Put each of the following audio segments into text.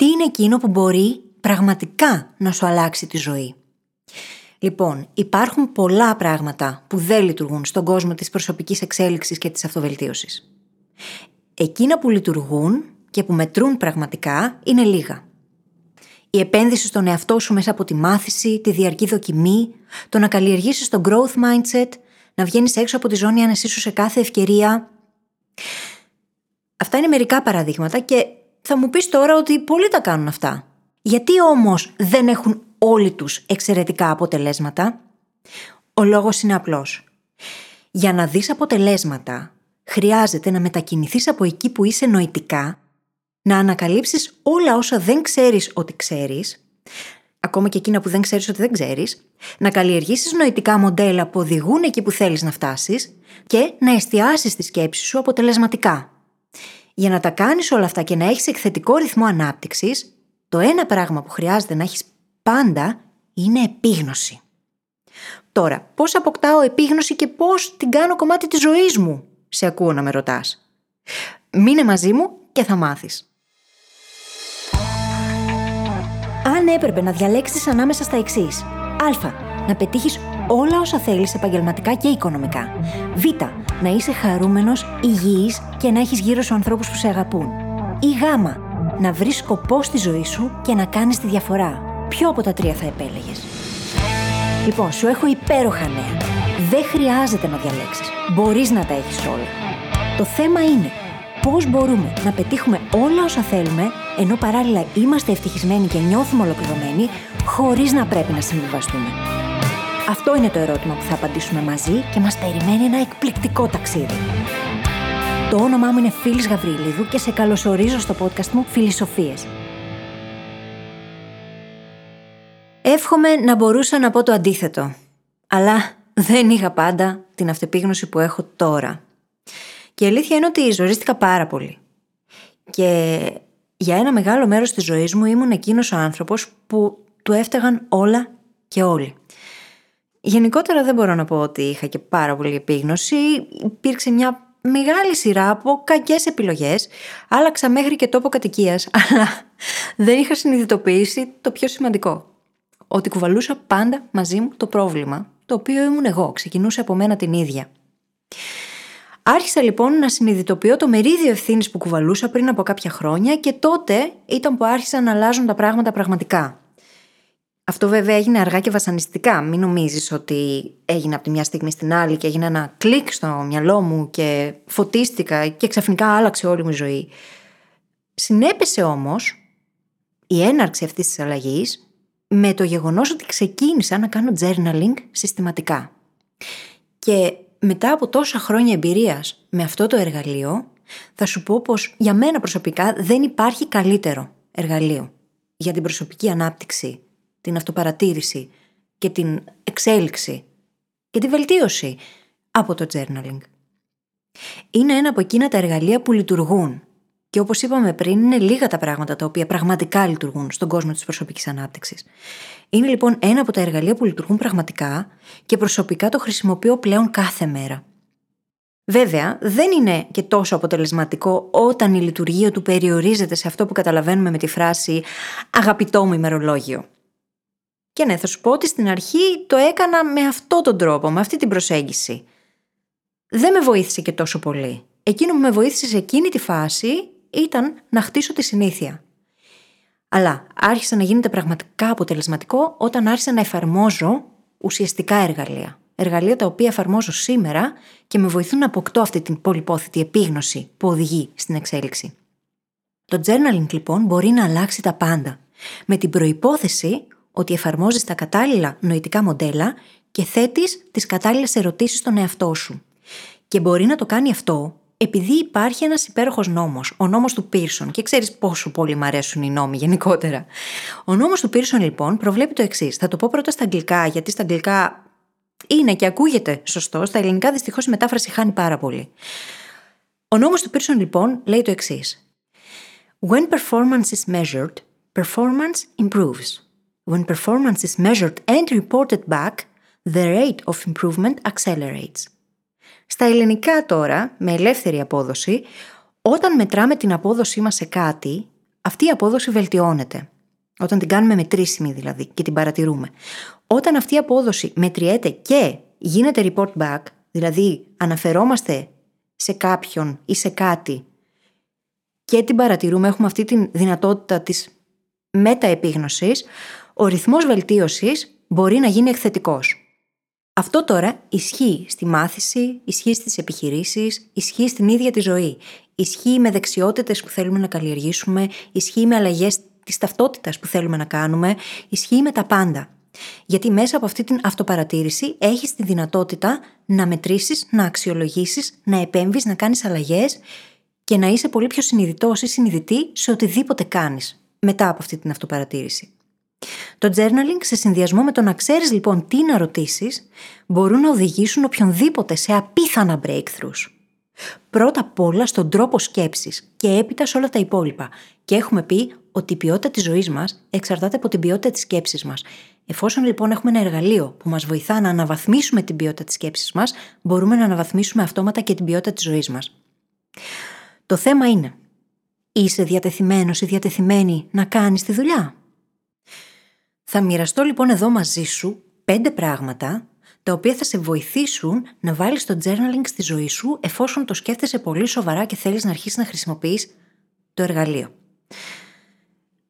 τι είναι εκείνο που μπορεί πραγματικά να σου αλλάξει τη ζωή; Λοιπόν, υπάρχουν πολλά πράγματα που δεν λειτουργούν στον κόσμο της προσωπικής εξέλιξης και της αυτοβελτίωσης. Εκείνα που λειτουργούν και που μετρούν πραγματικά είναι λίγα. Η επένδυση στον εαυτό σου μέσα από τη μάθηση, τη διαρκή δοκιμή, το να καλλιεργήσεις το growth mindset, να βγαίνεις έξω από τη ζώνη ανεσίσου σε κάθε ευκαιρία. Αυτά είναι μερικά παραδείγματα και θα μου πεις τώρα ότι πολλοί τα κάνουν αυτά. Γιατί όμως δεν έχουν όλοι τους εξαιρετικά αποτελέσματα; Ο λόγος είναι απλός. Για να δεις αποτελέσματα, χρειάζεται να μετακινηθείς από εκεί που είσαι νοητικά, να ανακαλύψεις όλα όσα δεν ξέρεις ότι ξέρεις, ακόμα και εκείνα που δεν ξέρεις ότι δεν ξέρεις, να καλλιεργήσεις νοητικά μοντέλα που οδηγούν εκεί που θέλεις να φτάσεις και να εστιάσεις τη σκέψη σου αποτελεσματικά. Για να τα κάνεις όλα αυτά και να έχεις εκθετικό ρυθμό ανάπτυξης, το ένα πράγμα που χρειάζεται να έχεις πάντα είναι επίγνωση. Τώρα, πώς αποκτάω επίγνωση και πώς την κάνω κομμάτι της ζωής μου, σε ακούω να με ρωτάς. Μείνε μαζί μου και θα μάθεις. Αν έπρεπε να διαλέξεις ανάμεσα στα εξής. Α. Να πετύχεις όλα όσα θέλεις επαγγελματικά και οικονομικά. Β. Να είσαι χαρούμενος, υγιής και να έχεις γύρω σου ανθρώπους που σε αγαπούν. Ή Γ. Να βρεις σκοπό στη ζωή σου και να κάνεις τη διαφορά. Ποιο από τα τρία θα επέλεγες; Λοιπόν, σου έχω υπέροχα νέα. Δεν χρειάζεται να διαλέξεις. Μπορείς να τα έχεις όλα. Το θέμα είναι πώς μπορούμε να πετύχουμε όλα όσα θέλουμε, ενώ παράλληλα είμαστε ευτυχισμένοι και νιώθουμε ολοκληρωμένοι, χωρίς να πρέπει να συμβιβαστούμε. Αυτό είναι το ερώτημα που θα απαντήσουμε μαζί και μας περιμένει ένα εκπληκτικό ταξίδι. Το όνομά μου είναι Φίλης Γαβρίλιδου και σε καλωσορίζω στο podcast μου Φιλισοφίες. Εύχομαι να μπορούσα να πω το αντίθετο. Αλλά δεν είχα πάντα την αυτεπίγνωση που έχω τώρα. Και η αλήθεια είναι ότι ζορίστηκα πάρα πολύ. Και για ένα μεγάλο μέρος της ζωής μου ήμουν εκείνος ο άνθρωπος που του έφταγαν όλα και όλοι. Γενικότερα δεν μπορώ να πω ότι είχα και πάρα πολύ επίγνωση. Υπήρξε μια μεγάλη σειρά από κακές επιλογές. Άλλαξα μέχρι και τόπο κατοικίας, αλλά δεν είχα συνειδητοποιήσει το πιο σημαντικό ότι κουβαλούσα πάντα μαζί μου το πρόβλημα, το οποίο ήμουν εγώ, ξεκινούσε από μένα την ίδια. Άρχισα λοιπόν να συνειδητοποιώ το μερίδιο ευθύνης που κουβαλούσα πριν από κάποια χρόνια και τότε ήταν που άρχισαν να αλλάζουν τα πράγματα πραγματικά. Αυτό βέβαια έγινε αργά και βασανιστικά. Μην νομίζεις ότι έγινε από τη μια στιγμή στην άλλη και έγινε ένα κλικ στο μυαλό μου και φωτίστηκα και ξαφνικά άλλαξε όλη μου η ζωή. Συνέπεσε όμως η έναρξη αυτής της αλλαγής με το γεγονός ότι ξεκίνησα να κάνω journaling συστηματικά. Και μετά από τόσα χρόνια εμπειρίας με αυτό το εργαλείο, θα σου πω πως για μένα προσωπικά δεν υπάρχει καλύτερο εργαλείο για την προσωπική ανάπτυξη, την αυτοπαρατήρηση και την εξέλιξη και τη βελτίωση από το journaling. Είναι ένα από εκείνα τα εργαλεία που λειτουργούν και όπως είπαμε πριν, είναι λίγα τα πράγματα τα οποία πραγματικά λειτουργούν στον κόσμο της προσωπικής ανάπτυξης. Είναι λοιπόν ένα από τα εργαλεία που λειτουργούν πραγματικά και προσωπικά το χρησιμοποιώ πλέον κάθε μέρα. Βέβαια, δεν είναι και τόσο αποτελεσματικό όταν η λειτουργία του περιορίζεται σε αυτό που καταλαβαίνουμε με τη φράση Αγαπητό μου ημερολόγιο. Και ναι, θα σου πω ότι στην αρχή το έκανα με αυτόν τον τρόπο, με αυτή την προσέγγιση. Δεν με βοήθησε και τόσο πολύ. Εκείνο που με βοήθησε σε εκείνη τη φάση ήταν να χτίσω τη συνήθεια. Αλλά άρχισα να γίνεται πραγματικά αποτελεσματικό όταν άρχισα να εφαρμόζω ουσιαστικά εργαλεία. Εργαλεία τα οποία εφαρμόζω σήμερα και με βοηθούν να αποκτώ αυτή την πολυπόθητη επίγνωση που οδηγεί στην εξέλιξη. Το journaling λοιπόν μπορεί να αλλάξει τα πάντα, με την προϋπόθεση ότι εφαρμόζεις τα κατάλληλα νοητικά μοντέλα και θέτεις τις κατάλληλες ερωτήσεις στον εαυτό σου. Και μπορεί να το κάνει αυτό επειδή υπάρχει ένας υπέροχος νόμος, ο νόμος του Πίρσον, και ξέρεις πόσο πολύ μου αρέσουν οι νόμοι γενικότερα. Ο νόμος του Πίρσον, λοιπόν, προβλέπει το εξής. Θα το πω πρώτα στα αγγλικά, γιατί στα αγγλικά είναι και ακούγεται σωστό. Στα ελληνικά δυστυχώς η μετάφραση χάνει πάρα πολύ. Ο νόμος του Πίρσον, λοιπόν, λέει το εξής. When performance is measured, performance improves. When performance is measured and reported back, the rate of improvement accelerates. Στα ελληνικά τώρα, με ελεύθερη απόδοση, όταν μετράμε την απόδοσή μας σε κάτι, αυτή η απόδοση βελτιώνεται. Όταν την κάνουμε μετρήσιμη δηλαδή και την παρατηρούμε. Όταν αυτή η απόδοση μετριέται και γίνεται report back, δηλαδή αναφερόμαστε σε κάποιον ή σε κάτι και την παρατηρούμε, έχουμε αυτή τη δυνατότητα της μεταεπίγνωσης, ο ρυθμός βελτίωσης μπορεί να γίνει εκθετικός. Αυτό τώρα ισχύει στη μάθηση, ισχύει στις επιχειρήσεις, ισχύει στην ίδια τη ζωή. Ισχύει με δεξιότητες που θέλουμε να καλλιεργήσουμε, ισχύει με αλλαγές της ταυτότητας που θέλουμε να κάνουμε, ισχύει με τα πάντα. Γιατί μέσα από αυτή την αυτοπαρατήρηση έχεις τη δυνατότητα να μετρήσεις, να αξιολογήσεις, να επέμβεις, να κάνεις αλλαγές και να είσαι πολύ πιο συνειδητός ή συνειδητή σε οτιδήποτε κάνεις μετά από αυτή την αυτοπαρατήρηση. Το journaling σε συνδυασμό με το να ξέρεις λοιπόν τι να ρωτήσεις μπορούν να οδηγήσουν οποιονδήποτε σε απίθανα breakthroughs. Πρώτα απ' όλα στον τρόπο σκέψης και έπειτα σε όλα τα υπόλοιπα. Και έχουμε πει ότι η ποιότητα της ζωής μας εξαρτάται από την ποιότητα της σκέψης μας. Εφόσον λοιπόν έχουμε ένα εργαλείο που μας βοηθά να αναβαθμίσουμε την ποιότητα της σκέψης μας, μπορούμε να αναβαθμίσουμε αυτόματα και την ποιότητα της ζωής μας. Το θέμα είναι, είσαι διατεθειμένος ή διατεθειμένη να κάνεις τη δουλειά; Θα μοιραστώ λοιπόν εδώ μαζί σου πέντε πράγματα τα οποία θα σε βοηθήσουν να βάλεις το journaling στη ζωή σου εφόσον το σκέφτεσαι πολύ σοβαρά και θέλεις να αρχίσεις να χρησιμοποιείς το εργαλείο.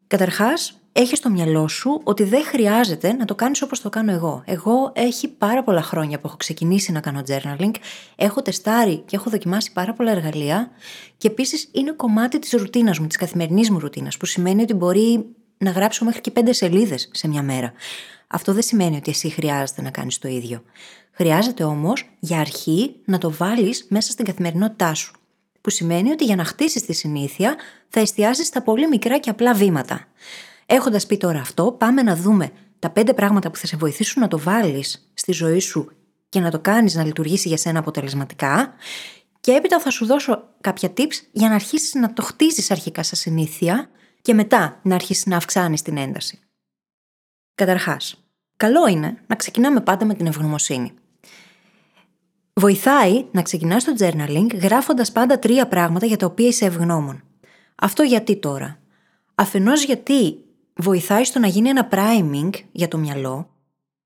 Καταρχάς, έχεις στο μυαλό σου ότι δεν χρειάζεται να το κάνεις όπως το κάνω εγώ. Εγώ έχει πάρα πολλά χρόνια που έχω ξεκινήσει να κάνω journaling, έχω τεστάρει και έχω δοκιμάσει πάρα πολλά εργαλεία και επίσης είναι κομμάτι της ρουτίνας μου, της καθημερινής μου ρουτίνας, που σημαίνει ότι μπορεί να γράψω μέχρι και πέντε σελίδες σε μια μέρα. Αυτό δεν σημαίνει ότι εσύ χρειάζεται να κάνεις το ίδιο. Χρειάζεται όμως για αρχή να το βάλεις μέσα στην καθημερινότητά σου. Που σημαίνει ότι για να χτίσεις τη συνήθεια θα εστιάσεις στα πολύ μικρά και απλά βήματα. Έχοντας πει τώρα αυτό, πάμε να δούμε τα πέντε πράγματα που θα σε βοηθήσουν να το βάλεις στη ζωή σου και να το κάνεις να λειτουργήσει για σένα αποτελεσματικά. Και έπειτα θα σου δώσω κάποια tips για να αρχίσεις να το χτίσει αρχικά σαν συνήθεια και μετά να αρχίσει να αυξάνει την ένταση. Καταρχάς, καλό είναι να ξεκινάμε πάντα με την ευγνωμοσύνη. Βοηθάει να ξεκινάς το journaling γράφοντας πάντα τρία πράγματα για τα οποία είσαι ευγνώμων. Αυτό γιατί τώρα; Αφενός γιατί βοηθάει στο να γίνει ένα priming για το μυαλό,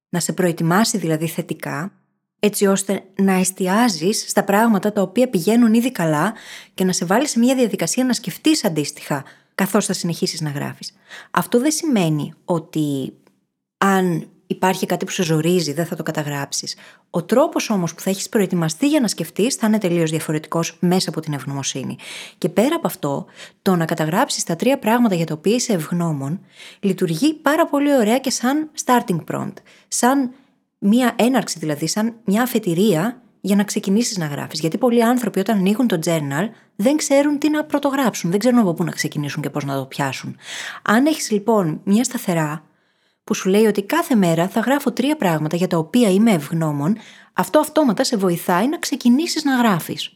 να σε προετοιμάσει δηλαδή θετικά, έτσι ώστε να εστιάζεις στα πράγματα τα οποία πηγαίνουν ήδη καλά και να σε βάλει σε μια διαδικασία να σκεφτείς αντίστοιχα καθώς θα συνεχίσεις να γράφεις. Αυτό δεν σημαίνει ότι αν υπάρχει κάτι που σε ζορίζει, δεν θα το καταγράψεις. Ο τρόπος όμως που θα έχεις προετοιμαστεί για να σκεφτείς θα είναι τελείως διαφορετικός μέσα από την ευγνωμοσύνη. Και πέρα από αυτό, το να καταγράψεις τα τρία πράγματα για τα οποία είσαι ευγνώμων λειτουργεί πάρα πολύ ωραία και σαν starting prompt. Σαν μία έναρξη δηλαδή, σαν μια αφετηρία για να ξεκινήσεις να γράφεις. Γιατί πολλοί άνθρωποι όταν ανοίγουν το journal δεν ξέρουν τι να πρωτογράψουν, δεν ξέρουν από πού να ξεκινήσουν και πώς να το πιάσουν. Αν έχεις λοιπόν μια σταθερά που σου λέει ότι κάθε μέρα θα γράφω τρία πράγματα για τα οποία είμαι ευγνώμων, αυτό αυτόματα σε βοηθάει να ξεκινήσεις να γράφεις.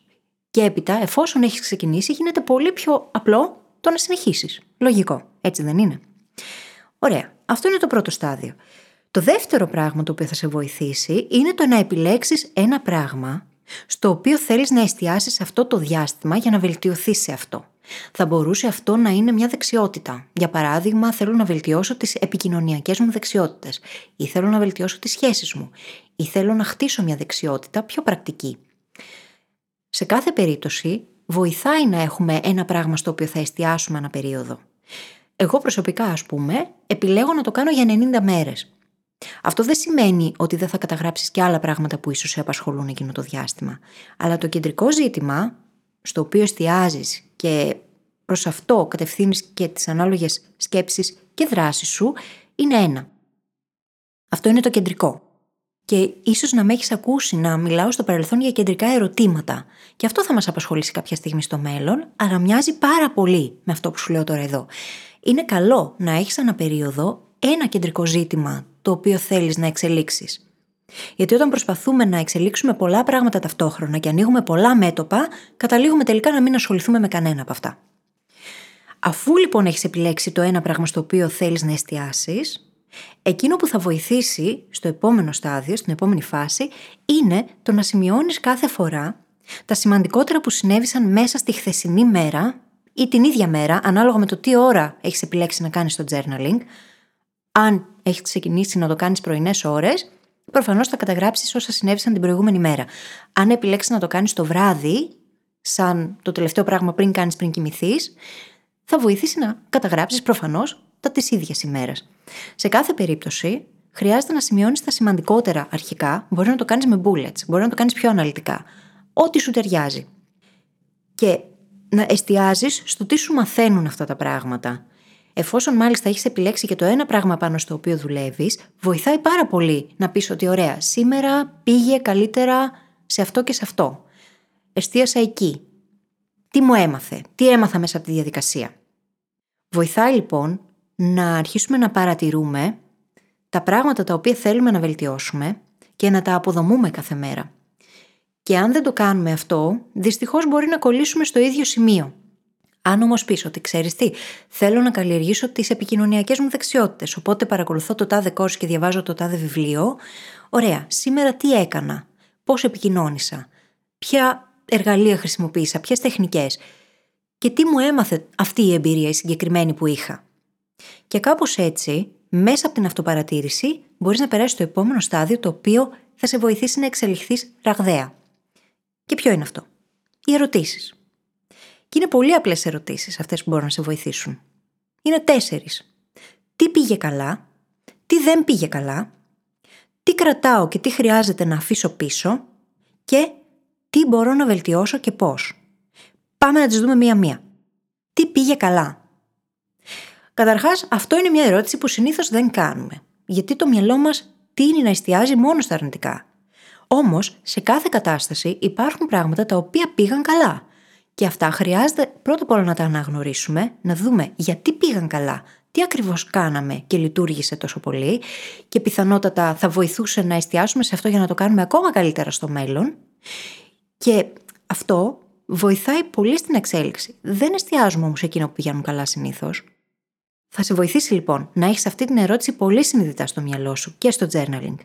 Και έπειτα, εφόσον έχεις ξεκινήσει, γίνεται πολύ πιο απλό το να συνεχίσεις. Λογικό, έτσι δεν είναι; Ωραία. Αυτό είναι το πρώτο στάδιο. Το δεύτερο πράγμα το οποίο θα σε βοηθήσει είναι το να επιλέξεις ένα πράγμα στο οποίο θέλεις να εστιάσεις αυτό το διάστημα για να βελτιωθείς σε αυτό. Θα μπορούσε αυτό να είναι μια δεξιότητα. Για παράδειγμα, θέλω να βελτιώσω τις επικοινωνιακές μου δεξιότητες ή θέλω να βελτιώσω τις σχέσεις μου ή θέλω να χτίσω μια δεξιότητα πιο πρακτική. Σε κάθε περίπτωση, βοηθάει να έχουμε ένα πράγμα στο οποίο θα εστιάσουμε ένα περίοδο. Εγώ προσωπικά, ας πούμε, επιλέγω να το κάνω για 90 μέρες. Αυτό δεν σημαίνει ότι δεν θα καταγράψεις και άλλα πράγματα που ίσως σε απασχολούν εκείνο το διάστημα. Αλλά το κεντρικό ζήτημα, στο οποίο εστιάζεις και προς αυτό κατευθύνεις και τις ανάλογες σκέψεις και δράσεις σου, είναι ένα. Αυτό είναι το κεντρικό. Και ίσως να με έχεις ακούσει να μιλάω στο παρελθόν για κεντρικά ερωτήματα. Και αυτό θα μας απασχολήσει κάποια στιγμή στο μέλλον, αλλά μοιάζει πάρα πολύ με αυτό που σου λέω τώρα εδώ. Είναι καλό να έχεις ένα περίοδο ένα κεντρικό ζήτημα το οποίο θέλεις να εξελίξεις. Γιατί όταν προσπαθούμε να εξελίξουμε πολλά πράγματα ταυτόχρονα και ανοίγουμε πολλά μέτωπα, καταλήγουμε τελικά να μην ασχοληθούμε με κανένα από αυτά. Αφού λοιπόν έχεις επιλέξει το ένα πράγμα στο οποίο θέλεις να εστιάσεις, εκείνο που θα βοηθήσει στο επόμενο στάδιο, στην επόμενη φάση, είναι το να σημειώνεις κάθε φορά τα σημαντικότερα που συνέβησαν μέσα στη χθεσινή μέρα ή την ίδια μέρα, ανάλογα με το τι ώρα έχεις επιλέξει να κάνεις το journaling. Αν έχεις ξεκινήσει να το κάνεις πρωινές ώρες, προφανώς θα καταγράψεις όσα συνέβησαν την προηγούμενη μέρα. Αν επιλέξεις να το κάνεις το βράδυ, σαν το τελευταίο πράγμα πριν κάνεις πριν κοιμηθείς, θα βοηθήσει να καταγράψεις προφανώς τα της ίδιας ημέρας. Σε κάθε περίπτωση, χρειάζεται να σημειώνεις τα σημαντικότερα αρχικά. Μπορείς να το κάνεις με bullets, μπορείς να το κάνεις πιο αναλυτικά. Ό,τι σου ταιριάζει. Και να εστιάζεις στο τι σου μαθαίνουν αυτά τα πράγματα. Εφόσον μάλιστα έχεις επιλέξει και το ένα πράγμα πάνω στο οποίο δουλεύεις, βοηθάει πάρα πολύ να πεις ότι ωραία, σήμερα πήγε καλύτερα σε αυτό και σε αυτό. Εστίασα εκεί. Τι μου έμαθε, τι έμαθα μέσα από τη διαδικασία; Βοηθάει λοιπόν να αρχίσουμε να παρατηρούμε τα πράγματα τα οποία θέλουμε να βελτιώσουμε και να τα αποδομούμε κάθε μέρα. Και αν δεν το κάνουμε αυτό, δυστυχώς μπορεί να κολλήσουμε στο ίδιο σημείο. Αν όμως πεις ότι ξέρεις τι, θέλω να καλλιεργήσω τις επικοινωνιακές μου δεξιότητες, οπότε παρακολουθώ το τάδε κόρς και διαβάζω το τάδε βιβλίο, ωραία, σήμερα τι έκανα, πώς επικοινώνησα, ποια εργαλεία χρησιμοποίησα, ποιες τεχνικές και τι μου έμαθε αυτή η εμπειρία η συγκεκριμένη που είχα. Και κάπως έτσι, μέσα από την αυτοπαρατήρηση, μπορείς να περάσεις στο επόμενο στάδιο το οποίο θα σε βοηθήσει να εξελιχθείς ραγδαία. Και ποιο είναι αυτό; Οι ερωτήσεις. Και είναι πολύ απλές ερωτήσεις αυτές που μπορούν να σε βοηθήσουν. Είναι τέσσερις. Τι πήγε καλά, τι δεν πήγε καλά, τι κρατάω και τι χρειάζεται να αφήσω πίσω και τι μπορώ να βελτιώσω και πώς. Πάμε να τις δούμε μία-μία. Τι πήγε καλά. Καταρχάς, αυτό είναι μια ερώτηση που συνήθως δεν κάνουμε. Γιατί το μυαλό μας τίνει να εστιάζει μόνο στα αρνητικά. Όμως, σε κάθε κατάσταση υπάρχουν πράγματα τα οποία πήγαν καλά. Και αυτά χρειάζεται πρώτα απ' όλα να τα αναγνωρίσουμε, να δούμε γιατί πήγαν καλά, τι ακριβώς κάναμε και λειτουργήσε τόσο πολύ, και πιθανότατα θα βοηθούσε να εστιάσουμε σε αυτό για να το κάνουμε ακόμα καλύτερα στο μέλλον. Και αυτό βοηθάει πολύ στην εξέλιξη. Δεν εστιάζουμε όμως εκείνο που πηγαίνουν καλά συνήθως. Θα σε βοηθήσει λοιπόν να έχεις αυτή την ερώτηση πολύ συνειδητά στο μυαλό σου και στο journaling.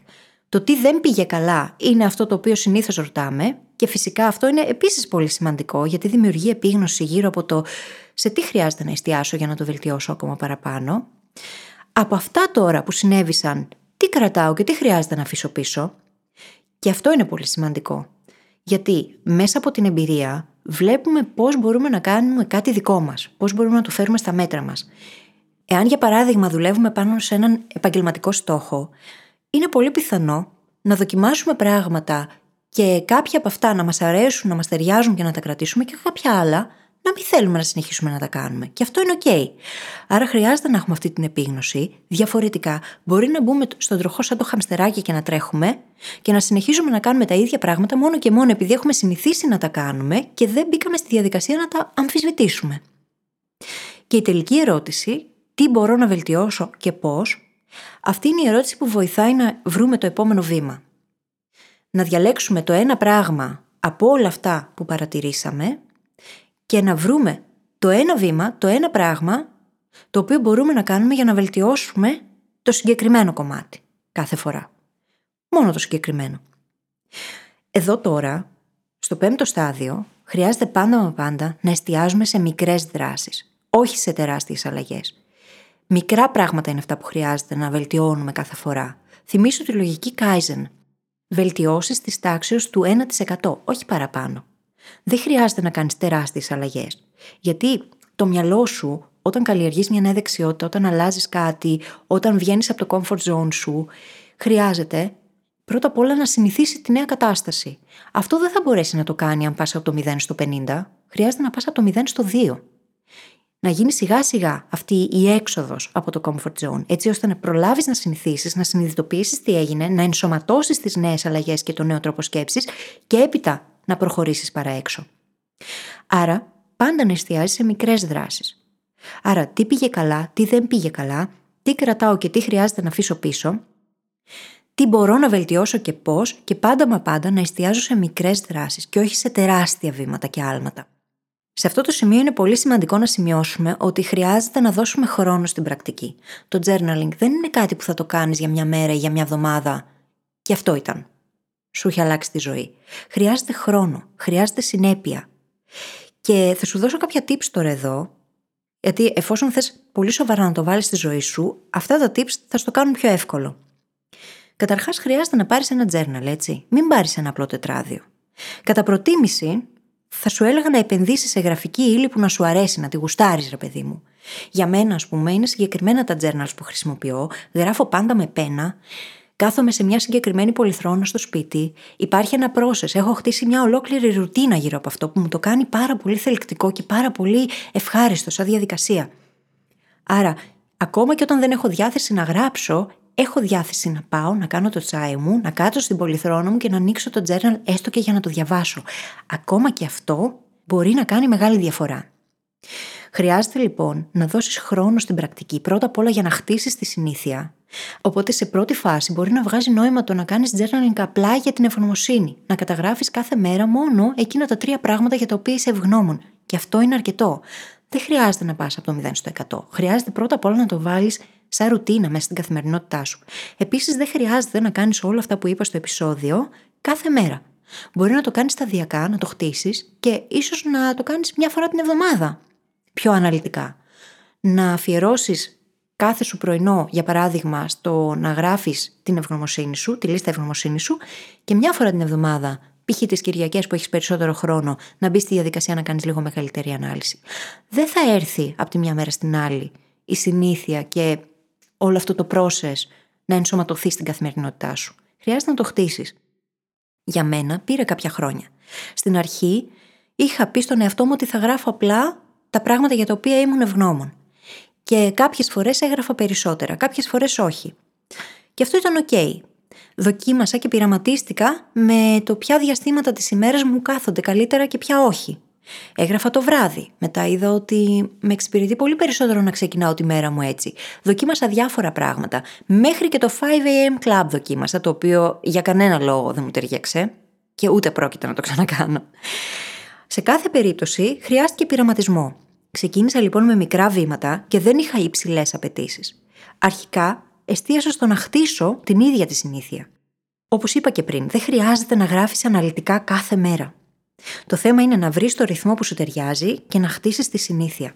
Το τι δεν πήγε καλά είναι αυτό το οποίο συνήθως ρωτάμε, και φυσικά αυτό είναι επίσης πολύ σημαντικό γιατί δημιουργεί επίγνωση γύρω από το σε τι χρειάζεται να εστιάσω για να το βελτιώσω ακόμα παραπάνω. Από αυτά τώρα που συνέβησαν, τι κρατάω και τι χρειάζεται να αφήσω πίσω. Και αυτό είναι πολύ σημαντικό. Γιατί μέσα από την εμπειρία βλέπουμε πώς μπορούμε να κάνουμε κάτι δικό μας, πώς μπορούμε να το φέρουμε στα μέτρα μας. Εάν για παράδειγμα δουλεύουμε πάνω σε έναν επαγγελματικό στόχο, είναι πολύ πιθανό να δοκιμάσουμε πράγματα και κάποια από αυτά να μας αρέσουν, να μας ταιριάζουν και να τα κρατήσουμε και κάποια άλλα να μην θέλουμε να συνεχίσουμε να τα κάνουμε. Και αυτό είναι OK. Άρα χρειάζεται να έχουμε αυτή την επίγνωση. Διαφορετικά, μπορεί να μπούμε στον τροχό σαν το χαμστεράκι και να τρέχουμε και να συνεχίζουμε να κάνουμε τα ίδια πράγματα μόνο και μόνο επειδή έχουμε συνηθίσει να τα κάνουμε και δεν μπήκαμε στη διαδικασία να τα αμφισβητήσουμε. Και η τελική ερώτηση, τι μπορώ να βελτιώσω και πώς, αυτή είναι η ερώτηση που βοηθάει να βρούμε το επόμενο βήμα. Να διαλέξουμε το ένα πράγμα από όλα αυτά που παρατηρήσαμε και να βρούμε το ένα βήμα, το ένα πράγμα, το οποίο μπορούμε να κάνουμε για να βελτιώσουμε το συγκεκριμένο κομμάτι κάθε φορά. Μόνο το συγκεκριμένο. Εδώ τώρα, στο πέμπτο στάδιο, χρειάζεται πάντα με πάντα να εστιάζουμε σε μικρές δράσεις, όχι σε τεράστιες αλλαγές. Μικρά πράγματα είναι αυτά που χρειάζεται να βελτιώνουμε κάθε φορά. Θυμήσου τη λογική Kaizen. Βελτιώσεις της τάξης του 1%, όχι παραπάνω. Δεν χρειάζεται να κάνεις τεράστιες αλλαγές. Γιατί το μυαλό σου, όταν καλλιεργείς μια νέα δεξιότητα, όταν αλλάζεις κάτι, όταν βγαίνεις από το comfort zone σου, χρειάζεται πρώτα απ' όλα να συνηθίσει τη νέα κατάσταση. Αυτό δεν θα μπορέσει να το κάνει αν πας από το 0 στο 50, χρειάζεται να πας από το 0 στο 2 να γίνει σιγά σιγά αυτή η έξοδος από το comfort zone, έτσι ώστε να προλάβεις να συνηθίσεις, να συνειδητοποιήσεις τι έγινε, να ενσωματώσεις τις νέες αλλαγές και το νέο τρόπο σκέψης και έπειτα να προχωρήσεις παρά έξω. Άρα, πάντα να εστιάζεις σε μικρές δράσεις. Άρα, τι πήγε καλά, τι δεν πήγε καλά, τι κρατάω και τι χρειάζεται να αφήσω πίσω, τι μπορώ να βελτιώσω και πώς, και πάντα μα πάντα να εστιάζω σε μικρές δράσεις και όχι σε τεράστια βήματα και άλματα. Σε αυτό το σημείο είναι πολύ σημαντικό να σημειώσουμε ότι χρειάζεται να δώσουμε χρόνο στην πρακτική. Το journaling δεν είναι κάτι που θα το κάνεις για μια μέρα ή για μια εβδομάδα. Και αυτό ήταν. Σου έχει αλλάξει τη ζωή. Χρειάζεται χρόνο, χρειάζεται συνέπεια. Και θα σου δώσω κάποια tips τώρα εδώ, γιατί εφόσον θες πολύ σοβαρά να το βάλεις στη ζωή σου, αυτά τα tips θα στο κάνουν πιο εύκολο. Καταρχάς, χρειάζεται να πάρεις ένα journal, έτσι. Μην πάρεις ένα απλό τετράδιο. Κατά προτίμηση, θα σου έλεγα να επενδύσεις σε γραφική ύλη που να σου αρέσει, να τη γουστάρεις, ρε παιδί μου. Για μένα, ας πούμε, είναι συγκεκριμένα τα journals που χρησιμοποιώ. Γράφω πάντα με πένα. Κάθομαι σε μια συγκεκριμένη πολυθρόνα στο σπίτι. Υπάρχει ένα process. Έχω χτίσει μια ολόκληρη ρουτίνα γύρω από αυτό που μου το κάνει πάρα πολύ θελκτικό και πάρα πολύ ευχάριστο σαν διαδικασία. Άρα, ακόμα και όταν δεν έχω διάθεση να γράψω, έχω διάθεση να πάω, να κάνω το τσάι μου, να κάτσω στην πολυθρόνα μου και να ανοίξω το journal έστω και για να το διαβάσω. Ακόμα και αυτό μπορεί να κάνει μεγάλη διαφορά. Χρειάζεται λοιπόν να δώσεις χρόνο στην πρακτική πρώτα απ' όλα για να χτίσεις τη συνήθεια. Οπότε σε πρώτη φάση μπορεί να βγάζει νόημα το να κάνεις journaling απλά για την ευγνωμοσύνη. Να καταγράφεις κάθε μέρα μόνο εκείνα τα τρία πράγματα για τα οποία είσαι ευγνώμων. Και αυτό είναι αρκετό. Δεν χρειάζεται να πας από το 0 στο 100. Χρειάζεται πρώτα απ' όλα να το βάλεις σαν ρουτίνα μέσα στην καθημερινότητά σου. Επίσης, δεν χρειάζεται να κάνεις όλα αυτά που είπα στο επεισόδιο κάθε μέρα. Μπορεί να το κάνεις σταδιακά, να το χτίσεις και ίσως να το κάνεις μια φορά την εβδομάδα. Πιο αναλυτικά. Να αφιερώσεις κάθε σου πρωινό, για παράδειγμα, στο να γράφεις την ευγνωμοσύνη σου, τη λίστα ευγνωμοσύνης σου, και μια φορά την εβδομάδα, π.χ. τις Κυριακές που έχεις περισσότερο χρόνο, να μπεις στη διαδικασία να κάνεις λίγο μεγαλύτερη ανάλυση. Δεν θα έρθει από τη μια μέρα στην άλλη η συνήθεια και όλο αυτό το process να ενσωματωθείς στην καθημερινότητά σου. Χρειάζεται να το χτίσεις. Για μένα πήρε κάποια χρόνια. Στην αρχή είχα πει στον εαυτό μου ότι θα γράφω απλά τα πράγματα για τα οποία ήμουν ευγνώμων. Και κάποιες φορές έγραφα περισσότερα, κάποιες φορές όχι. Και αυτό ήταν οκ. Δοκίμασα και πειραματίστηκα με το ποια διαστήματα της ημέρας μου κάθονται καλύτερα και ποια όχι. Έγραφα το βράδυ. Μετά είδα ότι με εξυπηρετεί πολύ περισσότερο να ξεκινάω τη μέρα μου έτσι. Δοκίμασα διάφορα πράγματα. Μέχρι και το 5am club δοκίμασα, το οποίο για κανένα λόγο δεν μου ταιριάξε και ούτε πρόκειται να το ξανακάνω. Σε κάθε περίπτωση χρειάστηκε πειραματισμό. Ξεκίνησα λοιπόν με μικρά βήματα και δεν είχα υψηλές απαιτήσεις. Αρχικά εστίασα στο να χτίσω την ίδια τη συνήθεια. Όπως είπα και πριν, δεν χρειάζεται να γράφεις αναλυτικά κάθε μέρα. Το θέμα είναι να βρεις το ρυθμό που σου ταιριάζει και να χτίσεις τη συνήθεια.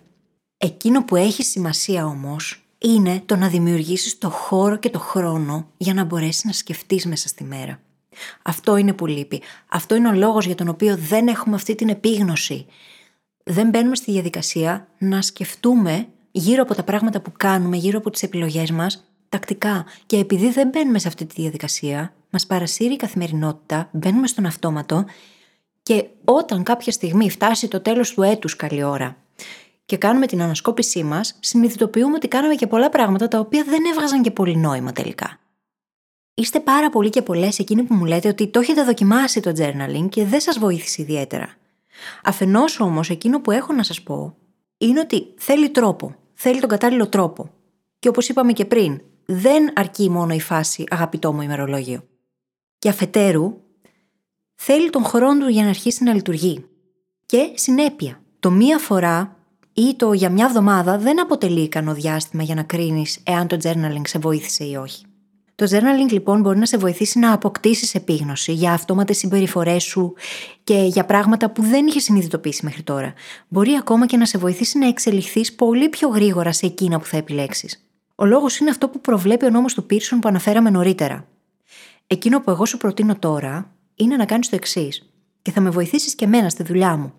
Εκείνο που έχεις σημασία όμως είναι το να δημιουργήσεις το χώρο και το χρόνο για να μπορέσεις να σκεφτείς μέσα στη μέρα. Αυτό είναι που λείπει. Αυτό είναι ο λόγος για τον οποίο δεν έχουμε αυτή την επίγνωση. Δεν μπαίνουμε στη διαδικασία να σκεφτούμε γύρω από τα πράγματα που κάνουμε, γύρω από τις επιλογές μας, τακτικά. Και επειδή δεν μπαίνουμε σε αυτή τη διαδικασία, μας παρασύρει η καθημερινότητα, μπαίνουμε στον αυτόματο και όταν κάποια στιγμή φτάσει το τέλος του έτους, καλή ώρα, και κάνουμε την ανασκόπησή μας, συνειδητοποιούμε ότι κάναμε και πολλά πράγματα τα οποία δεν έβγαζαν και πολύ νόημα τελικά. Είστε πάρα πολλοί και πολλές εκείνοι που μου λέτε ότι το έχετε δοκιμάσει το journaling και δεν σας βοήθησε ιδιαίτερα. Αφενός όμως, εκείνο που έχω να σας πω είναι ότι θέλει τρόπο. Θέλει τον κατάλληλο τρόπο. Και όπως είπαμε και πριν, δεν αρκεί μόνο η φάση αγαπητό μου ημερολόγιο. Και αφετέρου, θέλει τον χρόνο του για να αρχίσει να λειτουργεί. Και συνέπεια. Το μία φορά ή το για μια εβδομάδα δεν αποτελεί ικανό διάστημα για να κρίνεις εάν το journaling σε βοήθησε ή όχι. Το journaling λοιπόν μπορεί να σε βοηθήσει να αποκτήσεις επίγνωση για αυτόματες συμπεριφορές σου και για πράγματα που δεν είχες συνειδητοποιήσει μέχρι τώρα. Μπορεί ακόμα και να σε βοηθήσει να εξελιχθείς πολύ πιο γρήγορα σε εκείνα που θα επιλέξεις. Ο λόγος είναι αυτό που προβλέπει ο νόμος του Πίρσον που αναφέραμε νωρίτερα. Εκείνο που εγώ σου προτείνω τώρα είναι να κάνεις το εξής. Και θα με βοηθήσεις και εμένα στη δουλειά μου.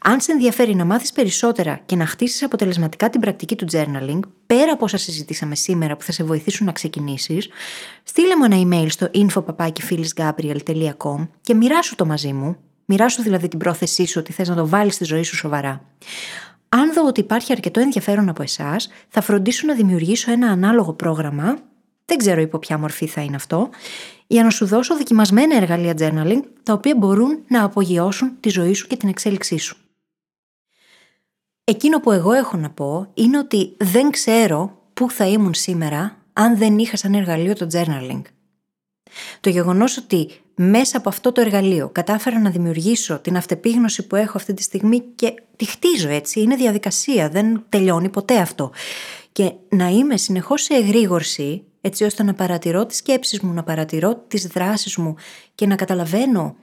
Αν σε ενδιαφέρει να μάθεις περισσότερα και να χτίσεις αποτελεσματικά την πρακτική του journaling, πέρα από όσα συζητήσαμε σήμερα που θα σε βοηθήσουν να ξεκινήσεις, στείλε μου ένα email στο info.papakifilisgabriel.com και μοιράσου το μαζί μου. Μοιράσου δηλαδή την πρόθεσή σου ότι θες να το βάλεις στη ζωή σου σοβαρά. Αν δω ότι υπάρχει αρκετό ενδιαφέρον από εσάς, θα φροντίσω να δημιουργήσω ένα ανάλογο πρόγραμμα. Δεν ξέρω υπό ποια μορφή θα είναι αυτό για να σου δώσω δοκιμασμένα εργαλεία journaling τα οποία μπορούν να απογειώσουν τη ζωή σου και την εξέλιξή σου. Εκείνο που εγώ έχω να πω είναι ότι δεν ξέρω πού θα ήμουν σήμερα αν δεν είχα σαν εργαλείο το journaling. Το γεγονός ότι μέσα από αυτό το εργαλείο κατάφερα να δημιουργήσω την αυτεπίγνωση που έχω αυτή τη στιγμή και τη χτίζω έτσι, είναι διαδικασία, δεν τελειώνει ποτέ αυτό. Και να είμαι συνεχώς σε εγρήγορση έτσι ώστε να παρατηρώ τις σκέψεις μου, να παρατηρώ τις δράσεις μου και να καταλαβαίνω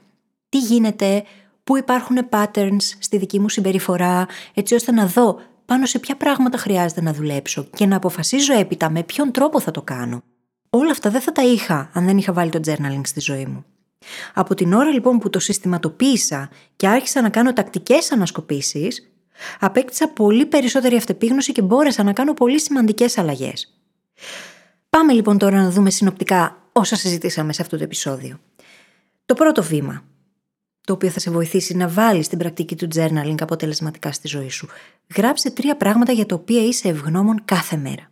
τι γίνεται, πού υπάρχουν patterns στη δική μου συμπεριφορά, έτσι ώστε να δω πάνω σε ποια πράγματα χρειάζεται να δουλέψω και να αποφασίζω έπειτα με ποιον τρόπο θα το κάνω. Όλα αυτά δεν θα τα είχα αν δεν είχα βάλει το journaling στη ζωή μου. Από την ώρα λοιπόν που το συστηματοποίησα και άρχισα να κάνω τακτικές ανασκοπήσεις, απέκτησα πολύ περισσότερη αυτεπίγνωση και μπόρεσα να κάνω πολύ σημαντικές αλλαγές. Πάμε λοιπόν τώρα να δούμε συνοπτικά όσα συζητήσαμε σε αυτό το επεισόδιο. Το πρώτο βήμα, το οποίο θα σε βοηθήσει να βάλεις την πρακτική του journaling αποτελεσματικά στη ζωή σου. Γράψε τρία πράγματα για τα οποία είσαι ευγνώμων κάθε μέρα.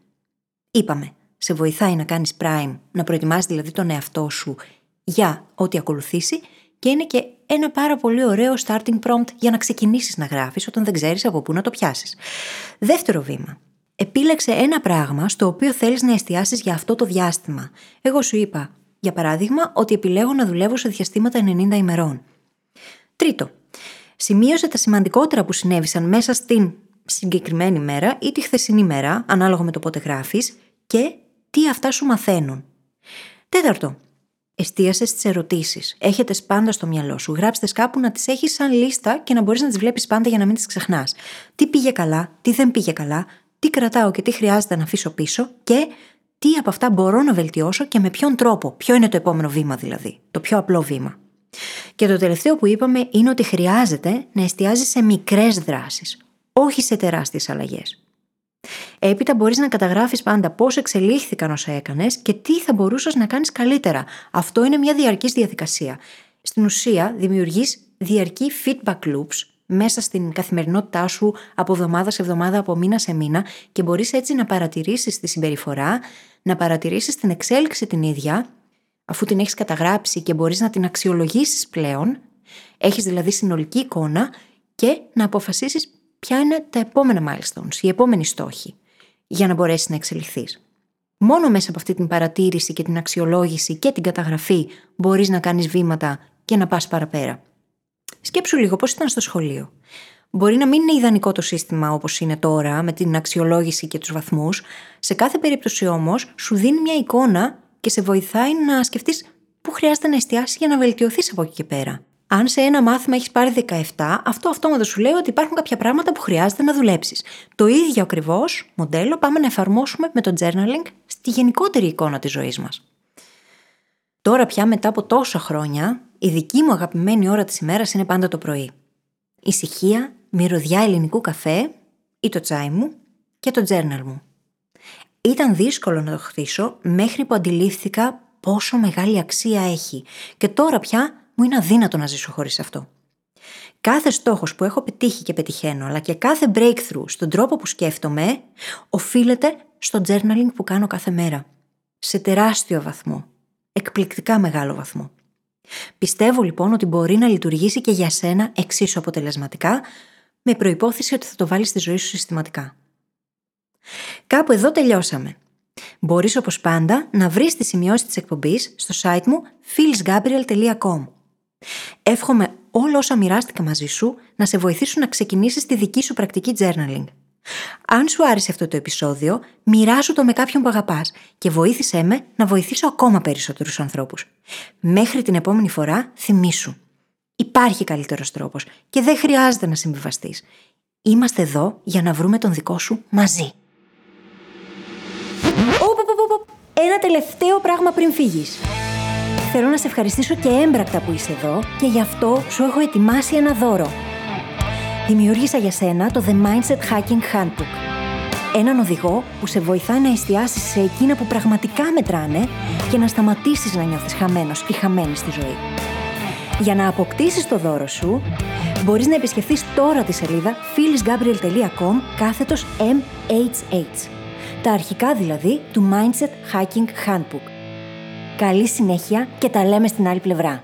Είπαμε, σε βοηθάει να κάνεις prime, να προετοιμάσεις δηλαδή τον εαυτό σου για ό,τι ακολουθήσει και είναι και ένα πάρα πολύ ωραίο starting prompt για να ξεκινήσεις να γράφεις όταν δεν ξέρεις από πού να το πιάσεις. Δεύτερο βήμα. Επίλεξε ένα πράγμα στο οποίο θέλεις να εστιάσεις για αυτό το διάστημα. Εγώ σου είπα, για παράδειγμα, ότι επιλέγω να δουλεύω σε διαστήματα 90 ημερών. Τρίτο. Σημείωσε τα σημαντικότερα που συνέβησαν μέσα στην συγκεκριμένη μέρα ή τη χθεσινή μέρα, ανάλογα με το πότε γράφεις, και τι αυτά σου μαθαίνουν. Τέταρτο. Εστίασες στι ερωτήσεις. Έχετες πάντα στο μυαλό σου. Γράψτες κάπου να τις έχεις σαν λίστα και να μπορείς να τις βλέπεις πάντα για να μην τις ξεχνάς. Τι πήγε καλά, τι δεν πήγε καλά, τι κρατάω και τι χρειάζεται να αφήσω πίσω και τι από αυτά μπορώ να βελτιώσω και με ποιον τρόπο. Ποιο είναι το επόμενο βήμα δηλαδή. Το πιο απλό βήμα. Και το τελευταίο που είπαμε είναι ότι χρειάζεται να εστιάζει σε μικρές δράσεις, όχι σε τεράστιες αλλαγές. Έπειτα μπορείς να καταγράφεις πάντα πώς εξελίχθηκαν όσα έκανες και τι θα μπορούσες να κάνεις καλύτερα. Αυτό είναι μια διαρκής διαδικασία. Στην ουσία, δημιουργείς διαρκή feedback loops μέσα στην καθημερινότητά σου από εβδομάδα σε εβδομάδα, από μήνα σε μήνα και μπορείς έτσι να παρατηρήσεις τη συμπεριφορά, να παρατηρήσεις την εξέλιξη την ίδια, αφού την έχεις καταγράψει και μπορείς να την αξιολογήσεις πλέον, έχεις δηλαδή συνολική εικόνα και να αποφασίσεις ποια είναι τα επόμενα milestones, οι επόμενοι στόχοι, για να μπορέσεις να εξελιχθείς. Μόνο μέσα από αυτή την παρατήρηση και την αξιολόγηση και την καταγραφή μπορείς να κάνεις βήματα και να πας παραπέρα. Σκέψου λίγο πώς ήταν στο σχολείο. Μπορεί να μην είναι ιδανικό το σύστημα όπως είναι τώρα, με την αξιολόγηση και τους βαθμούς. Σε κάθε περίπτωση όμως, σου δίνει μια εικόνα και σε βοηθάει να σκεφτείς πού χρειάζεται να εστιάσεις για να βελτιωθείς από εκεί και πέρα. Αν σε ένα μάθημα έχεις πάρει 17, αυτό αυτόματα σου λέει ότι υπάρχουν κάποια πράγματα που χρειάζεται να δουλέψεις. Το ίδιο ακριβώς μοντέλο πάμε να εφαρμόσουμε με το journaling στη γενικότερη εικόνα της ζωής μας. Τώρα πια μετά από τόσα χρόνια, η δική μου αγαπημένη ώρα της ημέρας είναι πάντα το πρωί. Ησυχία, μυρωδιά ελληνικού καφέ ή το τσάι μου και το journal μου. Ήταν δύσκολο να το χτίσω μέχρι που αντιλήφθηκα πόσο μεγάλη αξία έχει και τώρα πια μου είναι αδύνατο να ζήσω χωρίς αυτό. Κάθε στόχος που έχω πετύχει και πετυχαίνω, αλλά και κάθε breakthrough στον τρόπο που σκέφτομαι, οφείλεται στο journaling που κάνω κάθε μέρα. Σε τεράστιο βαθμό. Εκπληκτικά μεγάλο βαθμό. Πιστεύω λοιπόν ότι μπορεί να λειτουργήσει και για σένα εξίσου αποτελεσματικά, με προϋπόθεση ότι θα το βάλεις στη ζωή σου συστηματικά. Κάπου εδώ τελειώσαμε. Μπορείς όπως πάντα να βρεις τη σημειώσεις της εκπομπής στο site μου phyllisgabriel.com Εύχομαι όλα όσα μοιράστηκα μαζί σου να σε βοηθήσουν να ξεκινήσεις τη δική σου πρακτική journaling. Αν σου άρεσε αυτό το επεισόδιο, μοιράσου το με κάποιον που αγαπάς και βοήθησέ με να βοηθήσω ακόμα περισσότερους ανθρώπους. Μέχρι την επόμενη φορά, θυμήσου. Υπάρχει καλύτερος τρόπος και δεν χρειάζεται να συμβιβαστείς. Είμαστε εδώ για να βρούμε τον δικό σου μαζί. Ένα τελευταίο πράγμα πριν φύγεις. Θέλω να σε ευχαριστήσω και έμπρακτα που είσαι εδώ και γι' αυτό σου έχω ετοιμάσει ένα δώρο. Δημιούργησα για σένα το The Mindset Hacking Handbook. Έναν οδηγό που σε βοηθάει να εστιάσεις σε εκείνα που πραγματικά μετράνε και να σταματήσεις να νιώθεις χαμένος ή χαμένη στη ζωή. Για να αποκτήσεις το δώρο σου, μπορείς να επισκεφθείς τώρα τη σελίδα phyllisgabriel.com κάθετος MHH. Τα αρχικά δηλαδή του Mindset Hacking Handbook. Καλή συνέχεια και τα λέμε στην άλλη πλευρά.